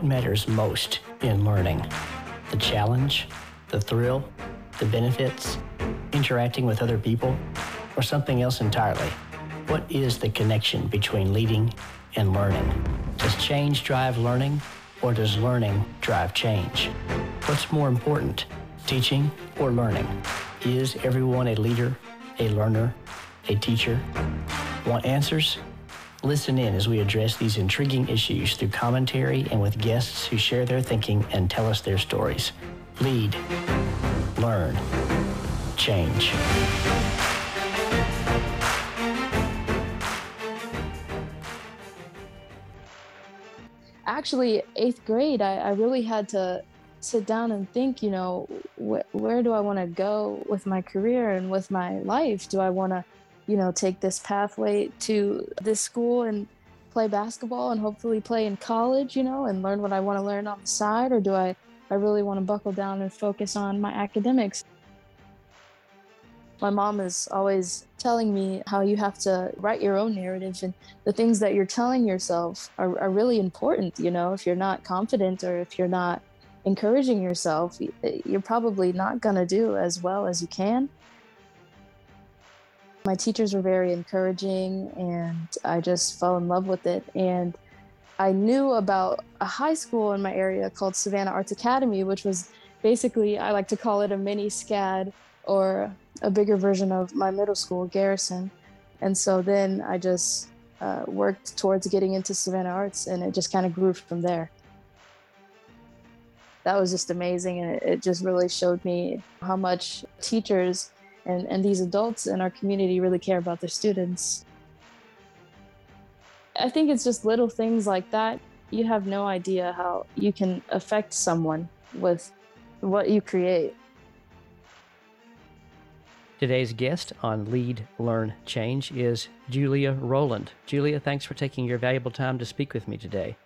What matters most in learning? The challenge, the thrill, the benefits, interacting with other people, or something else entirely? What is the connection between leading and learning? Does change drive learning, or does learning drive change? What's more important, teaching or learning? Is everyone a leader, a learner, a teacher? Want answers? Listen in as we address these intriguing issues through commentary and with guests who share their thinking and tell us their stories. Lead, learn, change. Actually, eighth grade, I, I really had to sit down and think, you know, wh- where do I want to go with my career and with my life? Do I want to you know, take this pathway to this school and play basketball and hopefully play in college, you know, and learn what I want to learn on the side? Or do I, I really want to buckle down and focus on my academics? My mom is always telling me how you have to write your own narrative and the things that you're telling yourself are, are really important. You know, if you're not confident or if you're not encouraging yourself, you're probably not going to do as well as you can. My teachers were very encouraging and I just fell in love with it. And I knew about a high school in my area called Savannah Arts Academy, which was basically, I like to call it a mini SCAD or a bigger version of my middle school, Garrison. And so then I just uh, worked towards getting into Savannah Arts and it just kind of grew from there. That was just amazing. And it just really showed me how much teachers and, and these adults in our community really care about their students. I think it's just little things like that. You have no idea how you can affect someone with what you create. Today's guest on Lead, Learn, Change is Julia Roland. Julia, thanks for taking your valuable time to speak with me today.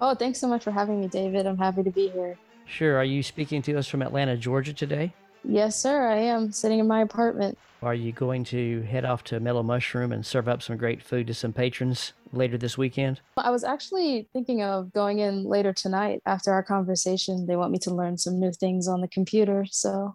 Oh, thanks so much for having me, David. I'm happy to be here. Sure. Are you speaking to us from Atlanta, Georgia today? Yes, sir. I am sitting in my apartment. Are you going to head off to Mellow Mushroom and serve up some great food to some patrons later this weekend? I was actually thinking of going in later tonight after our conversation. They want me to learn some new things on the computer. So,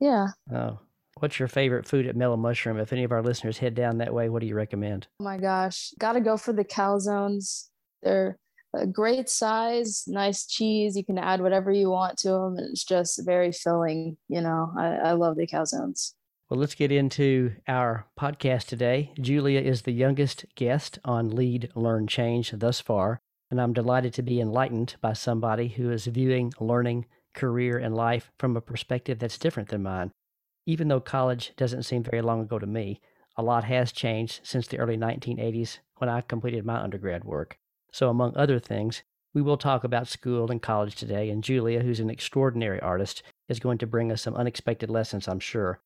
yeah. Oh, What's your favorite food at Mellow Mushroom? If any of our listeners head down that way, what do you recommend? Oh my gosh, gotta go for the calzones. They're a great size, nice cheese. You can add whatever you want to them. And it's just very filling. You know, I, I love the calzones. Well, let's get into our podcast today. Julia is the youngest guest on Lead, Learn, Change thus far. And I'm delighted to be enlightened by somebody who is viewing learning, career, and life from a perspective that's different than mine. Even though college doesn't seem very long ago to me, a lot has changed since the early 1980s when I completed my undergrad work. So, among other things, we will talk about school and college today, and Julia, who's an extraordinary artist, is going to bring us some unexpected lessons, I'm sure.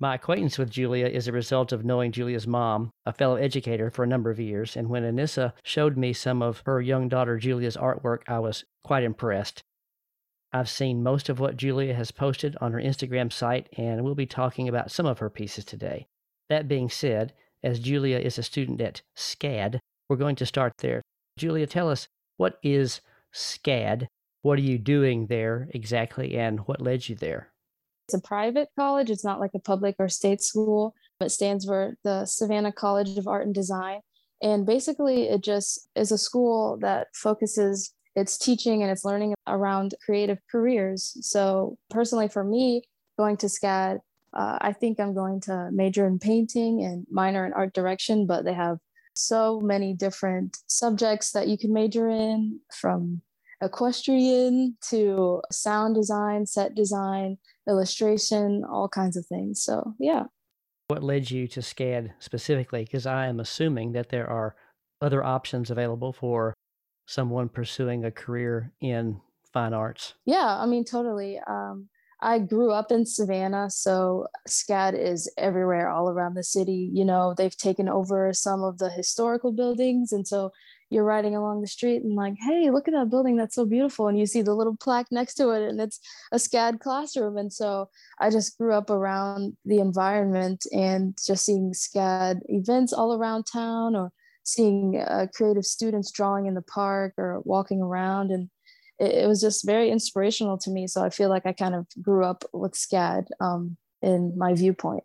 My acquaintance with Julia is a result of knowing Julia's mom, a fellow educator for a number of years, and when Anissa showed me some of her young daughter Julia's artwork, I was quite impressed. I've seen most of what Julia has posted on her Instagram site, and we'll be talking about some of her pieces today. That being said, as Julia is a student at SCAD, we're going to start there. Julia, tell us what is SCAD? What are you doing there exactly, and what led you there? It's a private college. It's not like a public or state school. It stands for the Savannah College of Art and Design. And basically, it just is a school that focuses its teaching and its learning around creative careers. So, personally, for me, going to SCAD, uh, I think I'm going to major in painting and minor in art direction, but they have so many different subjects that you can major in from equestrian to sound design, set design, illustration, all kinds of things. So, yeah. What led you to SCAD specifically? Because I am assuming that there are other options available for someone pursuing a career in fine arts. Yeah, I mean, totally. Um, I grew up in Savannah, so SCAD is everywhere all around the city. You know, they've taken over some of the historical buildings. And so you're riding along the street and like, hey, look at that building. That's so beautiful. And you see the little plaque next to it and it's a SCAD classroom. And so I just grew up around the environment and just seeing SCAD events all around town or seeing uh, creative students drawing in the park or walking around. And it, it, was just very inspirational to me. So I feel like I kind of grew up with SCAD um, in my viewpoint.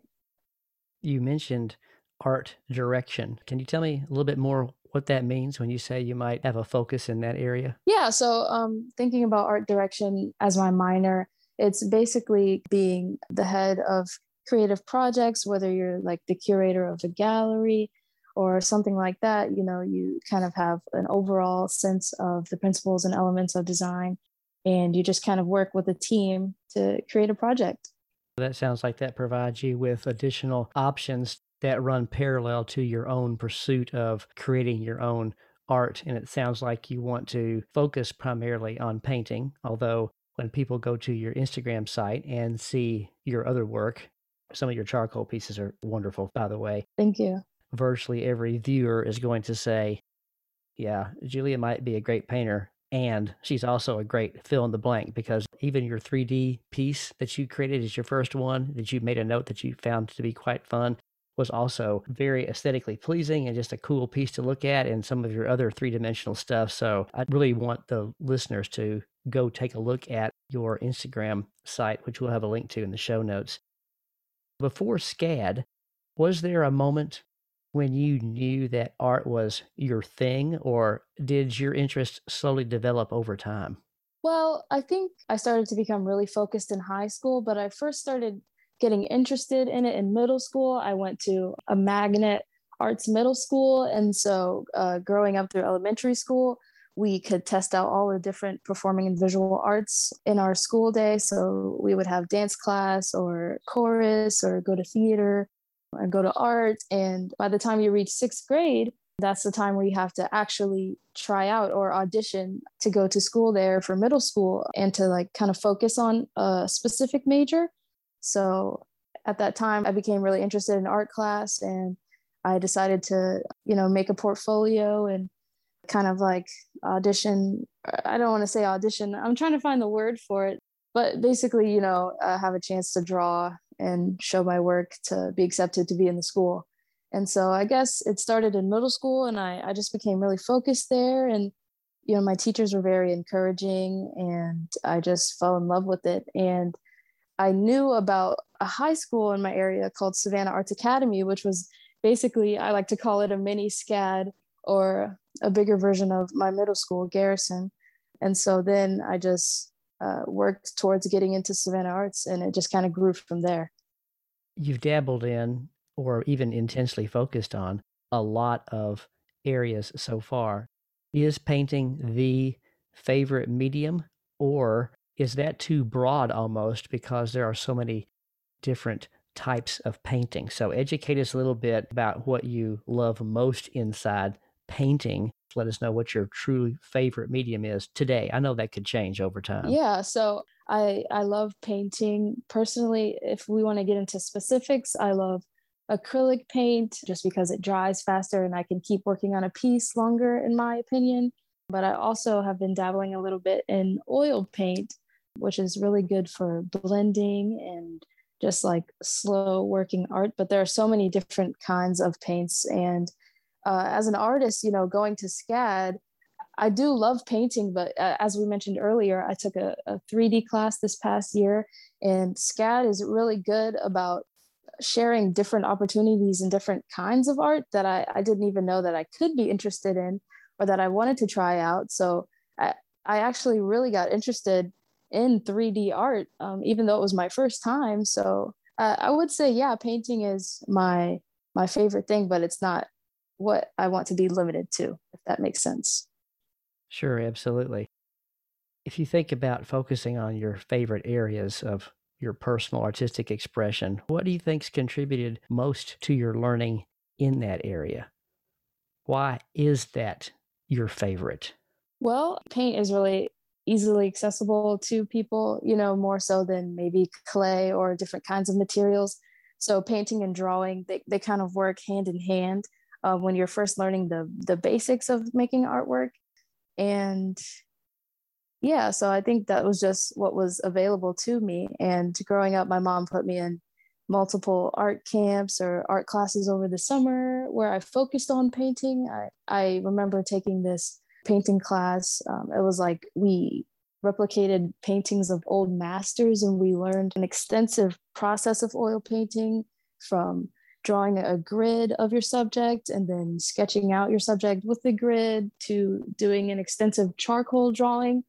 You mentioned art direction. Can you tell me a little bit more what that means when you say you might have a focus in that area? Yeah. So um, thinking about art direction as my minor, it's basically being the head of creative projects, whether you're like the curator of a gallery or something like that, you know, you kind of have an overall sense of the principles and elements of design, and you just kind of work with a team to create a project. That sounds like that provides you with additional options that run parallel to your own pursuit of creating your own art. And it sounds like you want to focus primarily on painting, although when people go to your Instagram site and see your other work, some of your charcoal pieces are wonderful, by the way. Thank you virtually every viewer is going to say, yeah, Julia might be a great painter. And she's also a great fill in the blank because even your 3D piece that you created is your first one, that you made a note that you found to be quite fun, was also very aesthetically pleasing and just a cool piece to look at and some of your other three dimensional stuff. So I really want the listeners to go take a look at your Instagram site, which we'll have a link to in the show notes. Before SCAD, was there a moment when you knew that art was your thing, or did your interest slowly develop over time? Well, I think I started to become really focused in high school, but I first started getting interested in it in middle school. I went to a magnet arts middle school. And so, uh, growing up through elementary school, we could test out all the different performing and visual arts in our school day. So, we would have dance class or chorus or go to theater and go to art. And by the time you reach sixth grade, that's the time where you have to actually try out or audition to go to school there for middle school and to like kind of focus on a specific major. So at that time, I became really interested in art class and I decided to, you know, make a portfolio and kind of like audition. I don't want to say audition, I'm trying to find the word for it, but basically, you know, uh, have a chance to draw and show my work to be accepted to be in the school. And so I guess it started in middle school and I, I just became really focused there. And, you know, my teachers were very encouraging and I just fell in love with it. And I knew about a high school in my area called Savannah Arts Academy, which was basically, I like to call it a mini SCAD or a bigger version of my middle school, Garrison. And so then I just uh, worked towards getting into Savannah Arts, and it just kind of grew from there. You've dabbled in, or even intensely focused on, a lot of areas so far. Is painting the favorite medium, or is that too broad almost because there are so many different types of painting? So, educate us a little bit about what you love most inside painting let us know what your true favorite medium is today. I know that could change over time. Yeah, so I I love painting personally. If we want to get into specifics, I love acrylic paint just because it dries faster and I can keep working on a piece longer in my opinion. But I also have been dabbling a little bit in oil paint, which is really good for blending and just like slow working art. But there are so many different kinds of paints and uh, as an artist, you know, going to SCAD, I do love painting, but uh, as we mentioned earlier, I took a, a 3D class this past year, and SCAD is really good about sharing different opportunities and different kinds of art that I, I didn't even know that I could be interested in or that I wanted to try out. So I, I actually really got interested in 3D art, um, even though it was my first time. So uh, I would say, yeah, painting is my my favorite thing, but it's not what I want to be limited to, if that makes sense. Sure, absolutely. If you think about focusing on your favorite areas of your personal artistic expression, what do you think's contributed most to your learning in that area? Why is that your favorite? Well, paint is really easily accessible to people, you know, more so than maybe clay or different kinds of materials. So painting and drawing, they, they kind of work hand in hand uh, when you're first learning the the basics of making artwork. And yeah so i think that was just what was available to me. And growing up my mom put me in multiple art camps or art classes over the summer where i focused on painting. I, I remember taking this painting class. Um, it was like we replicated paintings of old masters and we learned an extensive process of oil painting from drawing a grid of your subject and then sketching out your subject with the grid to doing an extensive charcoal drawing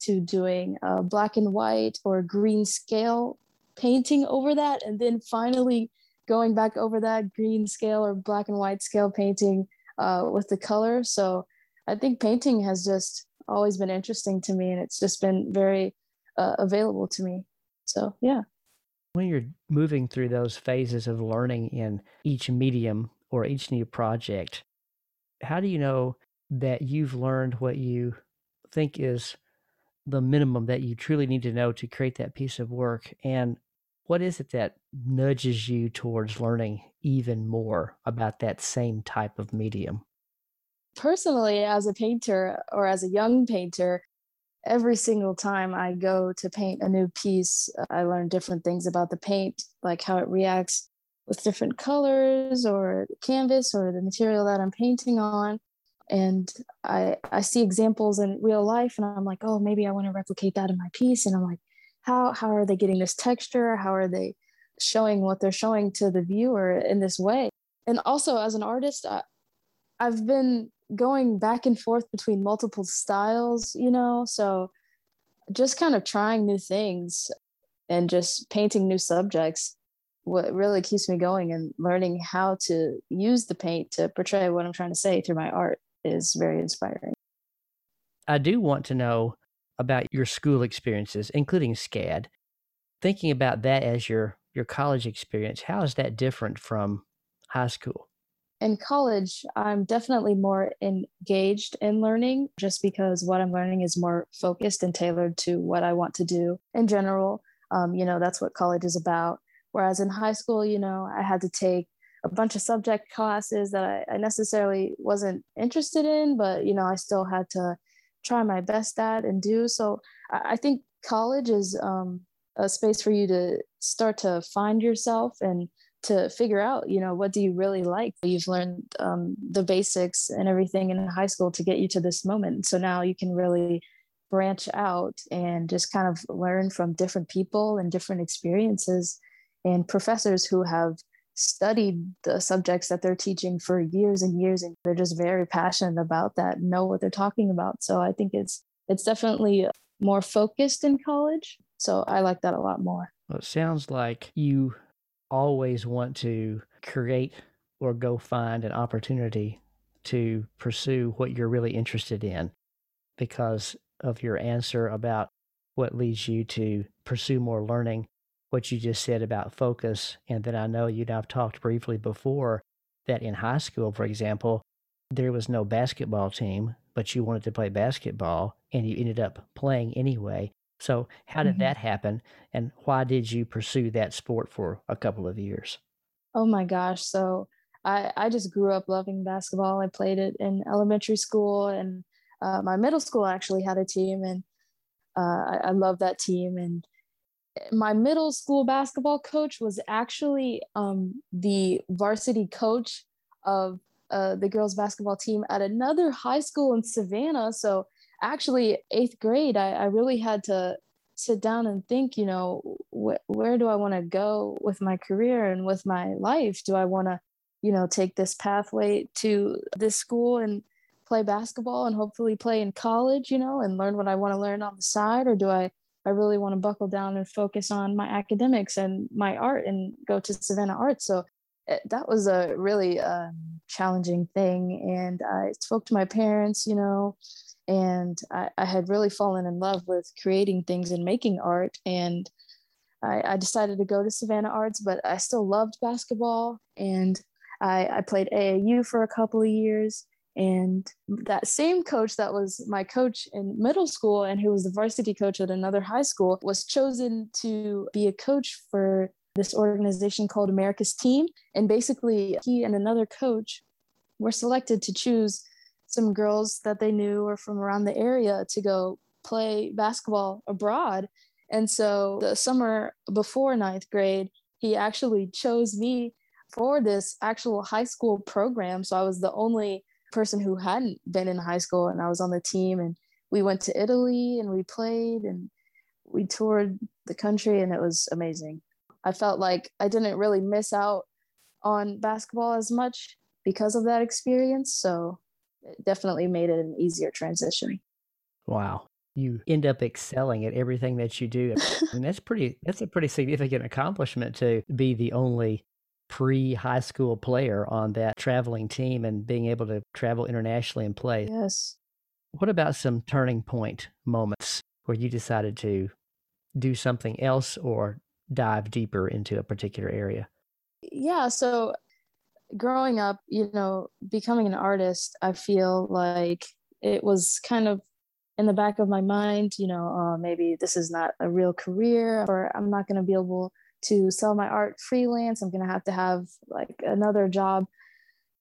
to doing a black and white or green scale painting over that and then finally going back over that green scale or black and white scale painting uh, with the color. So i think painting has just always been interesting to me and it's just been very uh, available to me. So yeah when you're moving through those phases of learning in each medium or each new project, how do you know that you've learned what you think is the minimum that you truly need to know to create that piece of work? And what is it that nudges you towards learning even more about that same type of medium? Personally, as a painter or as a young painter, every single time I go to paint a new piece, uh, I learn different things about the paint, like how it reacts with different colors or canvas or the material that I'm painting on. And I I see examples in real life and I'm like, oh, maybe I want to replicate that in my piece. And I'm like, how how are they getting this texture? How are they showing what they're showing to the viewer in this way? And also as an artist, I, I've been going back and forth between multiple styles, you know, so just kind of trying new things and just painting new subjects what really keeps me going and learning how to use the paint to portray what I'm trying to say through my art is very inspiring. I do want to know about your school experiences, including SCAD. Thinking about that as your your college experience, how is that different from high school? In college, I'm definitely more engaged in learning just because what I'm learning is more focused and tailored to what I want to do in general. Um, you know, that's what college is about. Whereas in high school, you know, I had to take a bunch of subject classes that I, I necessarily wasn't interested in, but, you know, I still had to try my best at and do. So I, I think college is um, a space for you to start to find yourself and to figure out you know what do you really like? You've learned um, the basics and everything in high school to get you to this moment. So now you can really branch out and just kind of learn from different people and different experiences and professors who have studied the subjects that they're teaching for years and years and they're just very passionate about that know what they're talking about. So i think it's it's definitely more focused in college. So i like that a lot more. Well, it sounds like you always want to create or go find an opportunity to pursue what you're really interested in because of your answer about what leads you to pursue more learning, what you just said about focus. And then I know you'd have talked briefly before that in high school, for example, there was no basketball team, but you wanted to play basketball and you ended up playing anyway. So, how did mm-hmm. that happen? And why did you pursue that sport for a couple of years? Oh my gosh. So, I, I just grew up loving basketball. I played it in elementary school, and uh, my middle school actually had a team, and uh, I, I love that team. And my middle school basketball coach was actually um, the varsity coach of uh, the girls basketball team at another high school in Savannah. So actually eighth grade I, I really had to sit down and think you know wh- where do i want to go with my career and with my life? Do i want to you know take this pathway to this school and play basketball and hopefully play in college you know and learn what i want to learn on the side? Or do i i really want to buckle down and focus on my academics and my art and go to savannah arts? So it, eh, that was a really um, challenging thing. And i spoke to my parents you know and I, I, had really fallen in love with creating things and making art and I, I, decided to go to savannah arts but i still loved basketball and I, I played aau for a couple of years and that same coach that was my coach in middle school and who was the varsity coach at another high school was chosen to be a coach for this organization called america's team and basically he and another coach were selected to choose some girls that they knew or from around the area to go play basketball abroad. And so the summer before ninth grade, he actually chose me for this actual high school program. So I was the only person who hadn't been in high school and I was on the team and we went to Italy and we played and we toured the country and it was amazing. I felt like I didn't really miss out on basketball as much because of that experience. So it definitely made it an easier transition. Wow. You end up excelling at everything that you do. and that's pretty that's a pretty significant accomplishment to be the only pre high school player on that traveling team and being able to travel internationally and play. Yes. What about some turning point moments where you decided to do something else or dive deeper into a particular area? Yeah. So growing up, you know, becoming an artist, I feel like it was kind of in the back of my mind, you know, uh, maybe this is not a real career or I'm not going to be able to sell my art freelance. I'm going to have to have like another job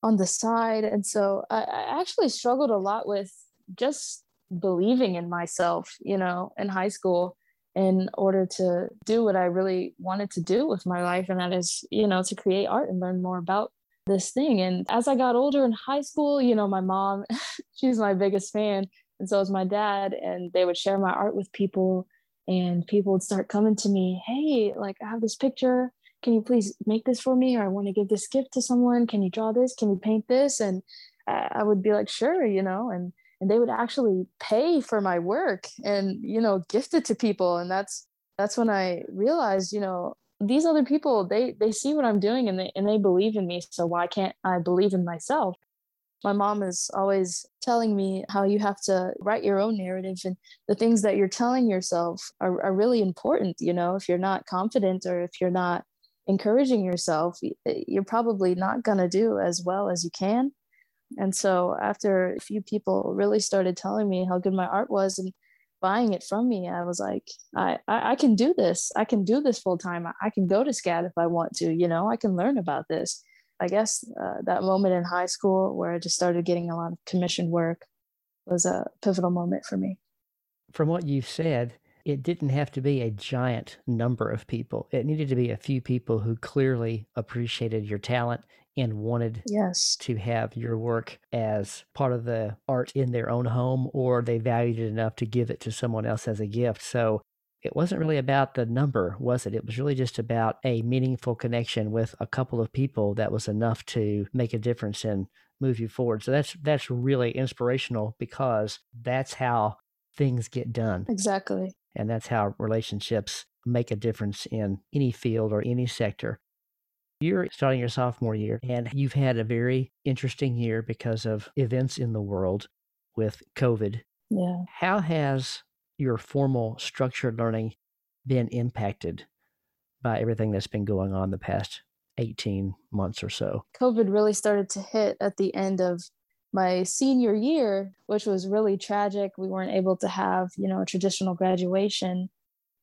on the side. And so I, I actually struggled a lot with just believing in myself, you know, in high school in order to do what I really wanted to do with my life. And that is, you know, to create art and learn more about this thing. And as I got older in high school, you know, my mom, she's my biggest fan. And so is my dad. And they would share my art with people. And people would start coming to me, hey, like I have this picture. Can you please make this for me? Or I want to give this gift to someone. Can you draw this? Can you paint this? And I would be like, sure, you know, and and they would actually pay for my work and you know gift it to people and that's that's when i realized you know these other people they they see what i'm doing and they and they believe in me so why can't i believe in myself? My mom is always telling me how you have to write your own narrative and the things that you're telling yourself are, are really important you know? If you're not confident or if you're not encouraging yourself eh, you're probably not going to do as well as you can. And so after a few people really started telling me how good my art was and buying it from me, I was like, I, I, I can do this. I can do this full time. I can go to SCAD if I want to, you know, I can learn about this. I guess uh, that moment in high school where I just started getting a lot of commission work was a pivotal moment for me. From what you've said, it didn't have to be a giant number of people. It needed to be a few people who clearly appreciated your talent and wanted yes to have your work as part of the art in their own home or they valued it enough to give it to someone else as a gift. So it wasn't really about the number, was it? It was really just about a meaningful connection with a couple of people that was enough to make a difference and move you forward. So that's that's really inspirational because that's how things get done. Exactly. And that's how relationships make a difference in any field or any sector. You're starting your sophomore year, and you've had a very interesting year because of events in the world with COVID. Yeah. How has your formal structured learning been impacted by everything that's been going on the past 18 months or so? COVID really started to hit at the end of my senior year, which was really tragic. We weren't able to have, you know, a traditional graduation.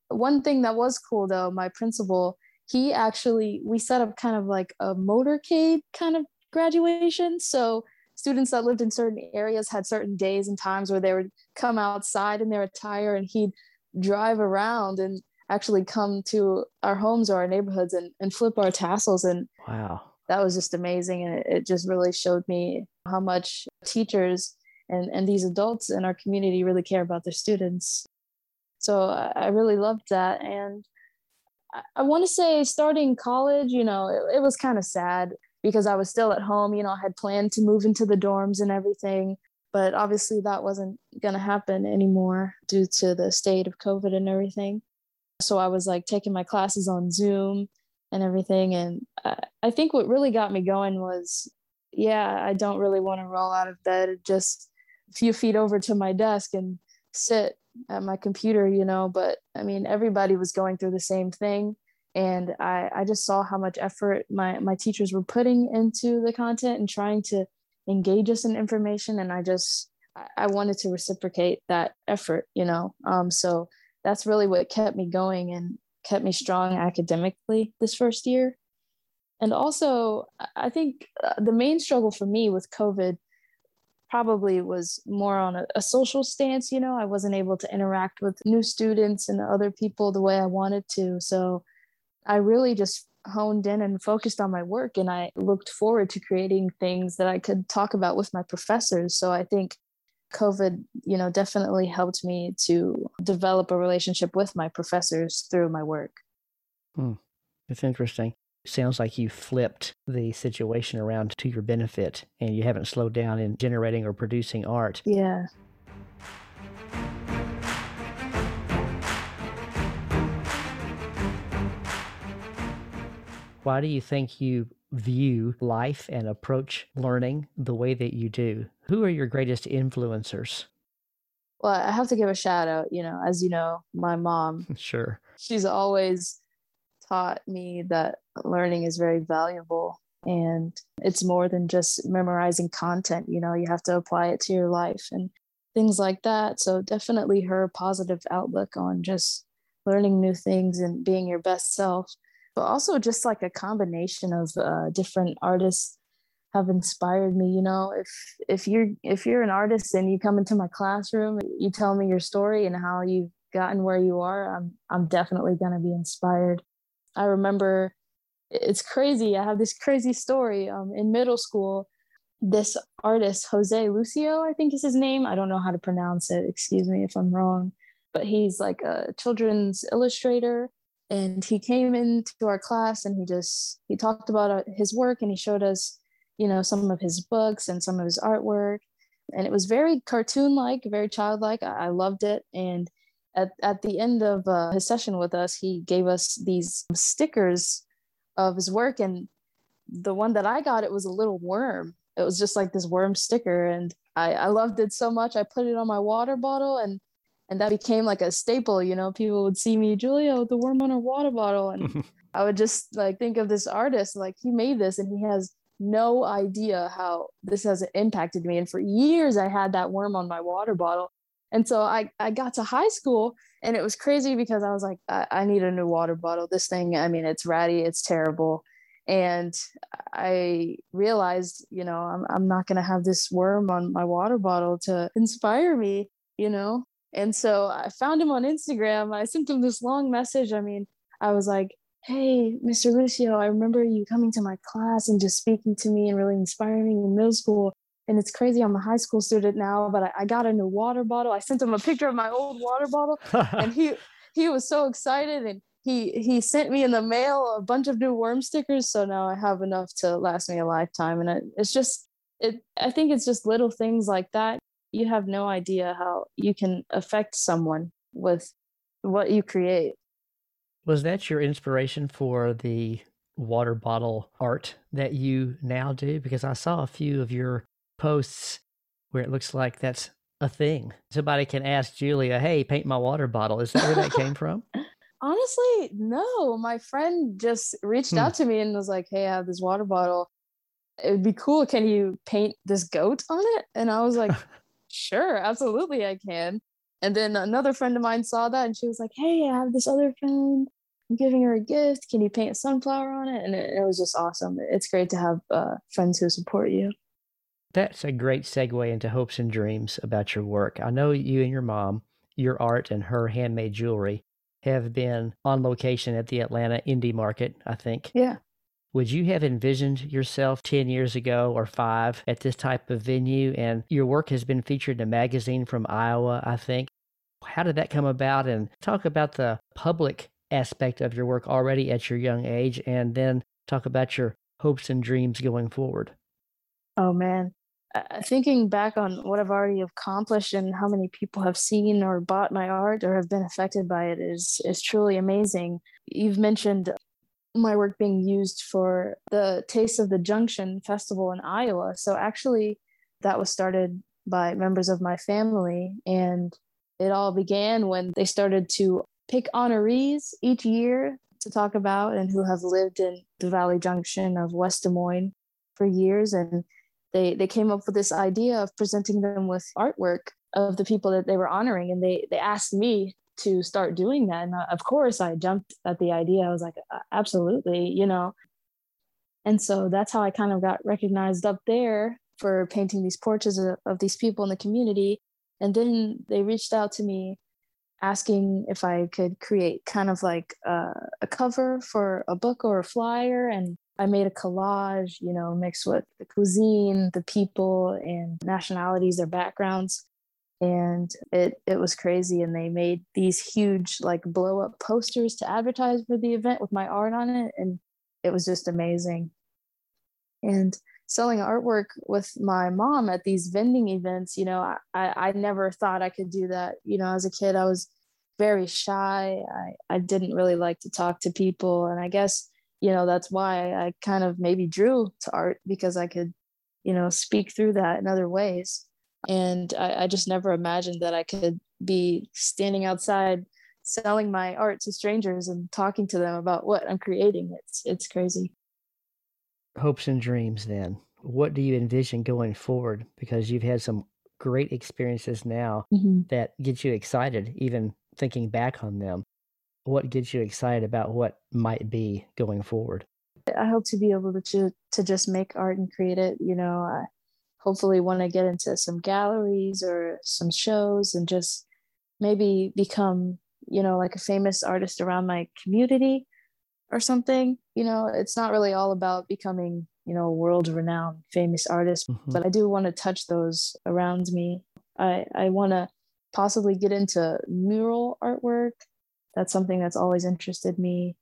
One thing that was cool though, my principal he actually we set up kind of like a motorcade kind of graduation. So students that lived in certain areas had certain days and times where they would come outside in their attire and he'd drive around and actually come to our homes or our neighborhoods and, and flip our tassels. And wow. that was just amazing. And it, it just really showed me how much teachers and, and these adults in our community really care about their students. So I, I really loved that. And I want to say starting college, you know, it, it was kind of sad because I was still at home. You know, I had planned to move into the dorms and everything, but obviously that wasn't going to happen anymore due to the state of COVID and everything. So I was like taking my classes on Zoom and everything. And I, I think what really got me going was, yeah, I don't really want to roll out of bed just a few feet over to my desk and sit at my computer, you know, but I mean, everybody was going through the same thing. And I, I just saw how much effort my, my teachers were putting into the content and trying to engage us in information. And I just, I wanted to reciprocate that effort, you know. Um, so that's really what kept me going and kept me strong academically this first year. And also, I think uh, the main struggle for me with COVID probably was more on a, a, social stance you know i wasn't able to interact with new students and other people the way i wanted to so i really just honed in and focused on my work and i looked forward to creating things that i could talk about with my professors so i think COVID, you know, definitely helped me to develop a relationship with my professors through my work. Hmm. It's interesting. Sounds like you flipped the situation around to your benefit and you haven't slowed down in generating or producing art. Yeah. Why do you think you view life and approach learning the way that you do? Who are your greatest influencers? Well, I have to give a shout out, you know, as you know, my mom. sure. She's always taught me that learning is very valuable and it's more than just memorizing content, you know, you have to apply it to your life and things like that. So, definitely her positive outlook on just learning new things and being your best self but also just like a combination of uh, different artists have inspired me you know if if you're if you're an artist and you come into my classroom you tell me your story and how you've gotten where you are i'm i'm definitely going to be inspired i remember it's crazy. I have this crazy story um, in middle school. This artist José Lucio i think is his name. I don't know how to pronounce it. Excuse me if i'm wrong. But he's like a children's illustrator. And he came into our class and he just he talked about uh, his work and he showed us you know some of his books and some of his artwork. And it was very cartoon like very childlike. I, I loved it. And at, at the end of uh, his session with us he gave us these stickers of his work and the one that i got it was a little worm. It was just like this worm sticker and I, I loved it so much i put it on my water bottle and and that became like a staple you know? People would see me julia with the worm on her water bottle and i would just like think of this artist like he made this and he has no idea how this has impacted me and for years i had that worm on my water bottle and so i i got to high school and it was crazy because i was like i, I need a new water bottle this thing i mean it's ratty it's terrible and i realized you know i'm, I'm not going to have this worm on my water bottle to inspire me you know and so I found him on Instagram. I sent him this long message. I mean, I was like, Hey, Mr. Lucio, I remember you coming to my class and just speaking to me and really inspiring me in middle school. And it's crazy, I'm a high school student now, but I, I got a new water bottle. I sent him a picture of my old water bottle and he he was so excited and he he sent me in the mail a bunch of new worm stickers. So now I have enough to last me a lifetime. And it, it's just it I think it's just little things like that you have no idea how you can affect someone with what you create. Was that your inspiration for the water bottle art that you now do? Because I saw a few of your posts where it looks like that's a thing. Somebody can ask Julia, hey, paint my water bottle. Is that where that came from? Honestly, no. My friend just reached hmm. out to me and was like, hey, I have this water bottle. It would be cool. Can you paint this goat on it? And I was like, sure, absolutely, I can. And then another friend of mine saw that and she was like, hey, I have this other friend. I'm giving her a gift. Can you paint a sunflower on it? And it, it was just awesome. It's great to have uh, friends who support you. That's a great segue into hopes and dreams about your work. I know you and your mom, your art and her handmade jewelry have been on location at the Atlanta Indie Market, I think. Yeah. Would you have envisioned yourself 10 years ago or five at this type of venue? And your work has been featured in a magazine from Iowa, I think. How did that come about? And talk about the public aspect of your work already at your young age, and then talk about your hopes and dreams going forward. Oh, man. Uh, thinking back on what I've already accomplished and how many people have seen or bought my art or have been affected by it is is truly amazing. You've mentioned my work being used for the Taste of the Junction festival in Iowa. So actually, that was started by members of my family. And it all began when they started to pick honorees each year to talk about and who have lived in the Valley Junction of West Des Moines for years. And they, they came up with this idea of presenting them with artwork of the people that they were honoring. And they, they asked me to start doing that. And uh, of course, I jumped at the idea. I was like, absolutely, you know. And so that's how I kind of got recognized up there for painting these portraits of, of these people in the community. And then they reached out to me asking if I could create kind of like a, a cover for a book or a flyer. And I made a collage, you know, mixed with the cuisine, the people, and nationalities, their backgrounds. and it it was crazy. And they made these huge like blow up posters to advertise for the event with my art on it. And it was just amazing. And selling artwork with my mom at these vending events you know i i never thought i could do that. You know as a kid i was very shy. I i didn't really like to talk to people. And i guess you know that's why i kind of maybe drew to art because i could you know speak through that in other ways and I, I just never imagined that I could be standing outside selling my art to strangers and talking to them about what I'm creating. It's it's crazy. Hopes and dreams then. What do you envision going forward? Because you've had some great experiences now mm-hmm. that get you excited, even thinking back on them. What gets you excited about what might be going forward? I hope to be able to to just make art and create it. You know, I, hopefully want to get into some galleries or some shows and just maybe become you know like a famous artist around my community or something you know it's not really all about becoming you know a world renowned famous artist mm-hmm. but i do want to touch those around me i i want to possibly get into mural artwork that's something that's always interested me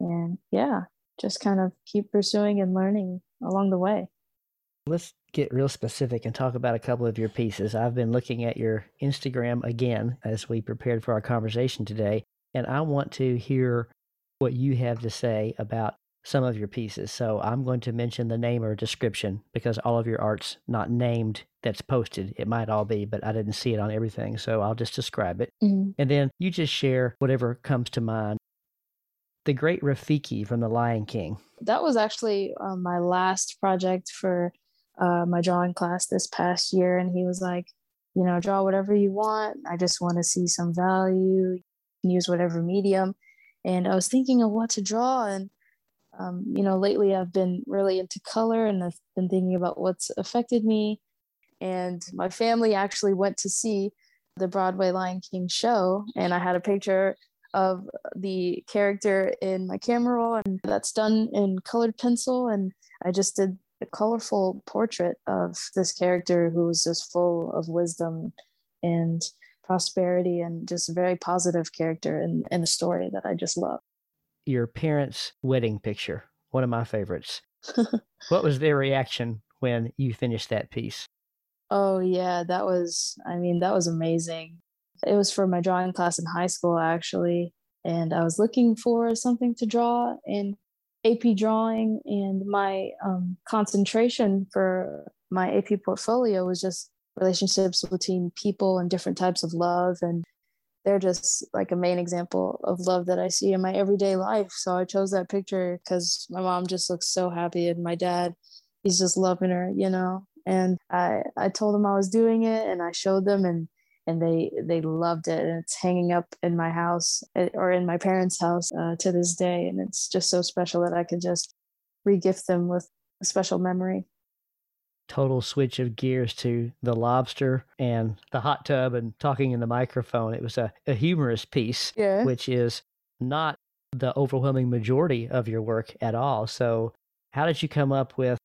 and yeah just kind of keep pursuing and learning along the way Let's get real specific and talk about a couple of your pieces. I've been looking at your Instagram again as we prepared for our conversation today, and I want to hear what you have to say about some of your pieces. So I'm going to mention the name or description because all of your art's not named that's posted. It might all be, but I didn't see it on everything. So I'll just describe it. Mm-hmm. And then you just share whatever comes to mind. The Great Rafiki from The Lion King. That was actually um, my last project for uh, my drawing class this past year, and he was like, you know, draw whatever you want. I just want to see some value. You can use whatever medium. And I was thinking of what to draw, and um, you know, lately I've been really into color, and I've been thinking about what's affected me. And my family actually went to see the Broadway Lion King show, and I had a picture of the character in my camera roll, and that's done in colored pencil. And I just did a colorful portrait of this character who was just full of wisdom and prosperity and just a very positive character in, in a story that I just love. Your parents' wedding picture, one of my favorites. what was their reaction when you finished that piece? Oh, yeah, that was, I mean, that was amazing. It was for my drawing class in high school, actually. And I was looking for something to draw. in AP drawing and my um, concentration for my AP portfolio was just relationships between people and different types of love. And they're just like a main example of love that I see in my everyday life. So I chose that picture because my mom just looks so happy and my dad, he's just loving her, you know. And I, I told them I was doing it and I showed them and and they they loved it and it's hanging up in my house eh, or in my parents house uh, to this day and it's just so special that i could just regift them with a special memory total switch of gears to the lobster and the hot tub and talking in the microphone it was a, a humorous piece yeah. which is not the overwhelming majority of your work at all so how did you come up with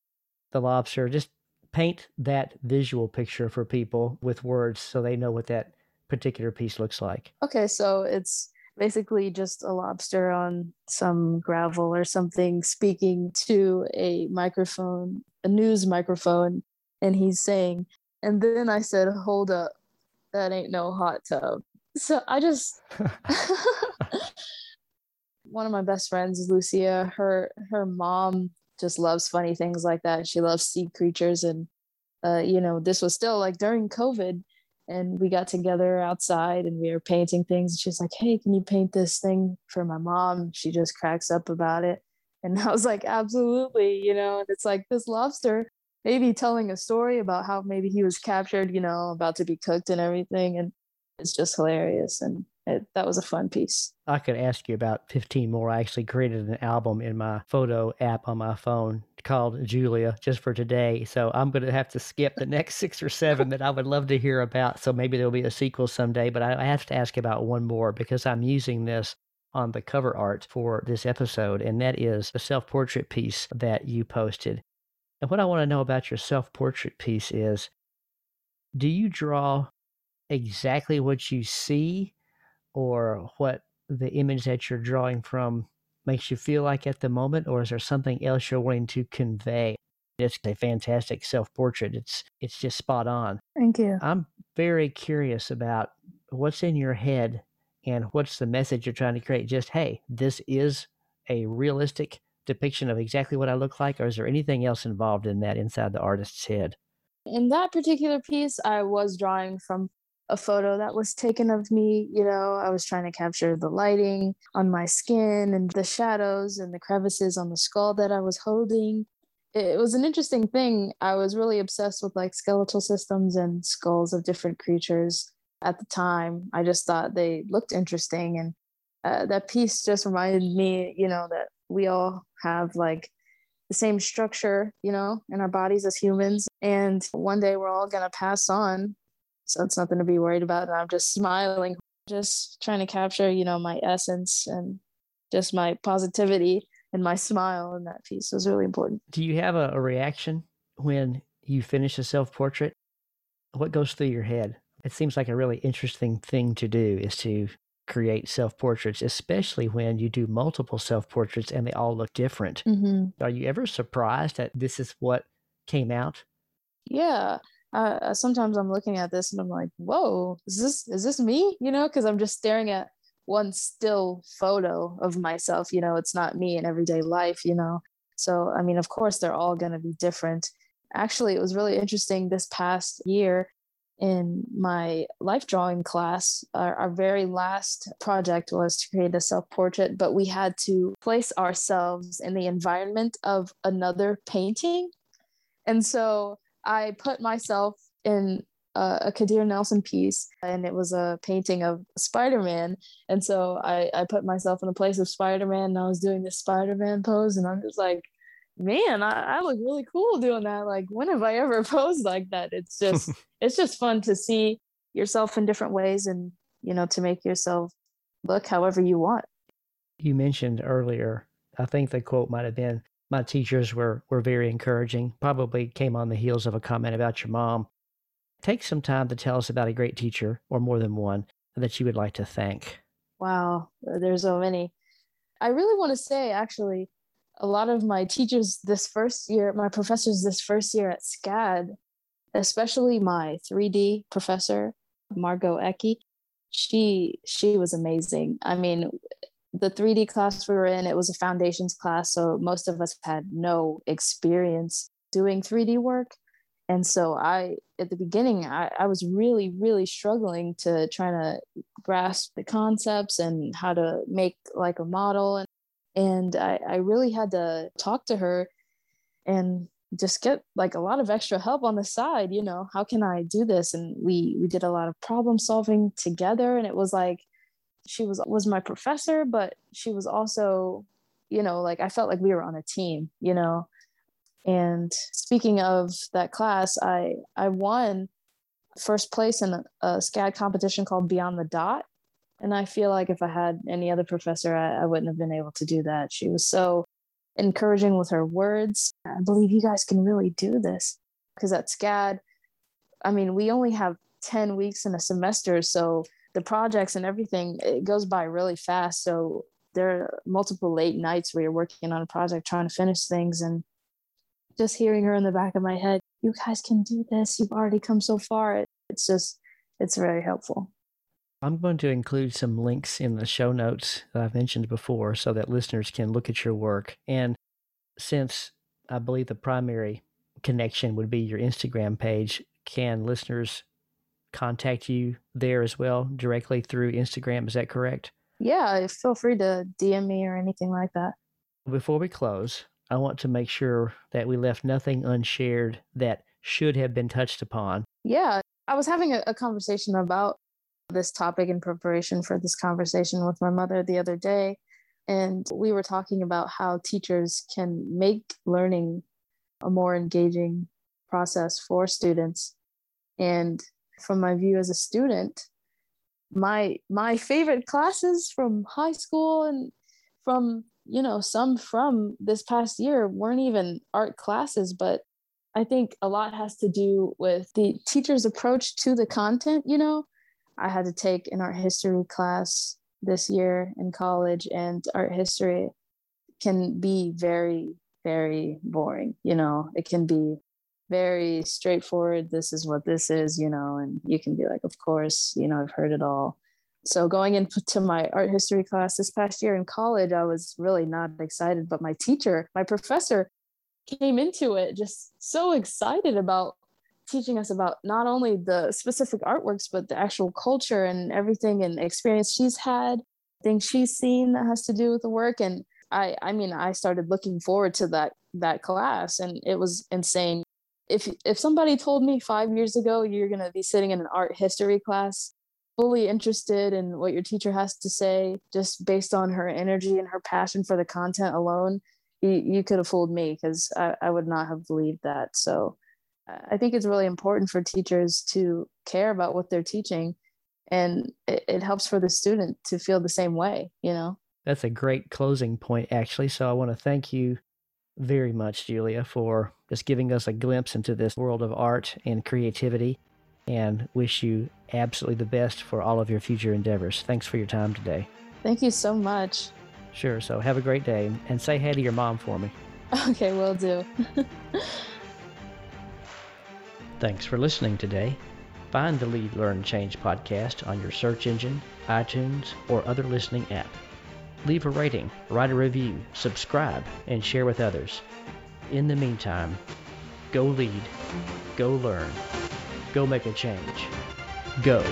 the lobster just paint that visual picture for people with words so they know what that particular piece looks like. Okay, so it's basically just a lobster on some gravel or something speaking to a microphone, a news microphone, and he's saying, and then I said, Hold up, that ain't no hot tub. So I just one of my best friends, is Lucia, her her mom just loves funny things like that. She loves sea creatures and uh, you know, this was still like during COVID and we got together outside and we were painting things. And she's like, Hey, can you paint this thing for my mom? She just cracks up about it. And I was like, Absolutely, you know, and it's like this lobster maybe telling a story about how maybe he was captured, you know, about to be cooked and everything. And it's just hilarious. And it, that was a fun piece. I could ask you about 15 more. I actually created an album in my photo app on my phone called Julia just for today. So I'm going to have to skip the next six or seven that I would love to hear about. So maybe there'll be a sequel someday. But I have to ask about one more because I'm using this on the cover art for this episode, and that is the self portrait piece that you posted. And what I want to know about your self portrait piece is do you draw exactly what you see or what the image that you're drawing from makes you feel like at the moment, or is there something else you're wanting to convey? It's a fantastic self portrait. It's it's just spot on. Thank you. I'm very curious about what's in your head and what's the message you're trying to create. Just hey, this is a realistic depiction of exactly what I look like, or is there anything else involved in that inside the artist's head? In that particular piece, I was drawing from a photo that was taken of me. You know, I was trying to capture the lighting on my skin and the shadows and the crevices on the skull that I was holding. It was an interesting thing. I was really obsessed with like skeletal systems and skulls of different creatures at the time. I just thought they looked interesting. And uh, that piece just reminded me, you know, that we all have like the same structure, you know, in our bodies as humans. And one day we're all going to pass on so it's nothing to be worried about. And I'm just smiling, just trying to capture, you know, my essence and just my positivity and my smile in that piece was really important. Do you have a, a reaction when you finish a self portrait? What goes through your head? It seems like a really interesting thing to do is to create self portraits, especially when you do multiple self portraits and they all look different. Mm-hmm. Are you ever surprised that this is what came out? Yeah uh, sometimes I'm looking at this and I'm like, whoa, is this is this me? You know, because I'm just staring at one still photo of myself. You know, it's not me in everyday life. You know, so I mean, of course, they're all going to be different. Actually, it was really interesting this past year in my life drawing class. Our, our very last project was to create a self portrait, but we had to place ourselves in the environment of another painting. And so I put myself in a, a Kadir Nelson piece, and it was a painting of Spider Man. And so I, I put myself in the place of Spider Man, and I was doing this Spider Man pose, and I'm just like, man, I, I look really cool doing that. Like, when have I ever posed like that? It's just, it's just fun to see yourself in different ways, and you know, to make yourself look however you want. You mentioned earlier, I think the quote might have been my teachers were were very encouraging. Probably came on the heels of a comment about your mom. Take some time to tell us about a great teacher or more than one that you would like to thank. Wow, uh, there's so many. I really want to say actually a lot of my teachers this first year, my professors this first year at SCAD, especially my 3D professor, Margo Ecke, she she was amazing. I mean, the 3D class we were in, it was a foundations class. So most of us had no experience doing 3D work. And so I, at the beginning, I, I was really, really struggling to try to grasp the concepts and how to make like a model. And, and I, I really had to talk to her and just get like a lot of extra help on the side you know how can i do this and we we did a lot of problem solving together and it was like she was was my professor but she was also you know like i felt like we were on a team you know? And speaking of that class i i won first place in a, a scad competition called beyond the dot. And i feel like if i had any other professor I, I wouldn't have been able to do that. She was so encouraging with her words. I believe you guys can really do this. Because at scad i mean we only have 10 weeks in a semester so the projects and everything it goes by really fast. So there are multiple late nights where you're working on a project trying to finish things and just hearing her in the back of my head you guys can do this. You've already come so far. It's just it's very helpful. I'm going to include some links in the show notes that i've mentioned before so that listeners can look at your work. And since i believe the primary connection would be your instagram page can listeners contact you there as well directly through Instagram. Is that correct? Yeah, feel free to DM me or anything like that. Before we close, I want to make sure that we left nothing unshared that should have been touched upon. Yeah, I was having a, a conversation about this topic in preparation for this conversation with my mother the other day. And we were talking about how teachers can make learning a more engaging process for students. And from my view as a student my my favorite classes from high school and from you know some from this past year weren't even art classes but i think a lot has to do with the teacher's approach to the content you know I had to take an art history class this year in college, and art history can be very, very boring. You know, it can be very straightforward. This is what this is, you know, and you can be like, of course, you know, I've heard it all. So going into my art history class this past year in college, I was really not excited, but my teacher, my professor came into it just so excited about teaching us about not only the specific artworks but the actual culture and everything and experience she's had things she's seen that has to do with the work and i i mean i started looking forward to that that class and it was insane if if somebody told me 5 years ago you're going to be sitting in an art history class fully interested in what your teacher has to say just based on her energy and her passion for the content alone you, you could have fooled me because I, I would not have believed that so I think it's really important for teachers to care about what they're teaching and it, it, helps for the student to feel the same way, you know? That's a great closing point, actually. So I want to thank you very much, Julia, for just giving us a glimpse into this world of art and creativity and wish you absolutely the best for all of your future endeavors. Thanks for your time today. Thank you so much. Sure. So have a great day and say hey to your mom for me. Okay, will do. Thanks for listening today. Find the Lead Learn Change podcast on your search engine, iTunes, or other listening app. Leave a rating, write a review, subscribe, and share with others. In the meantime, go lead, go learn, go make a change, go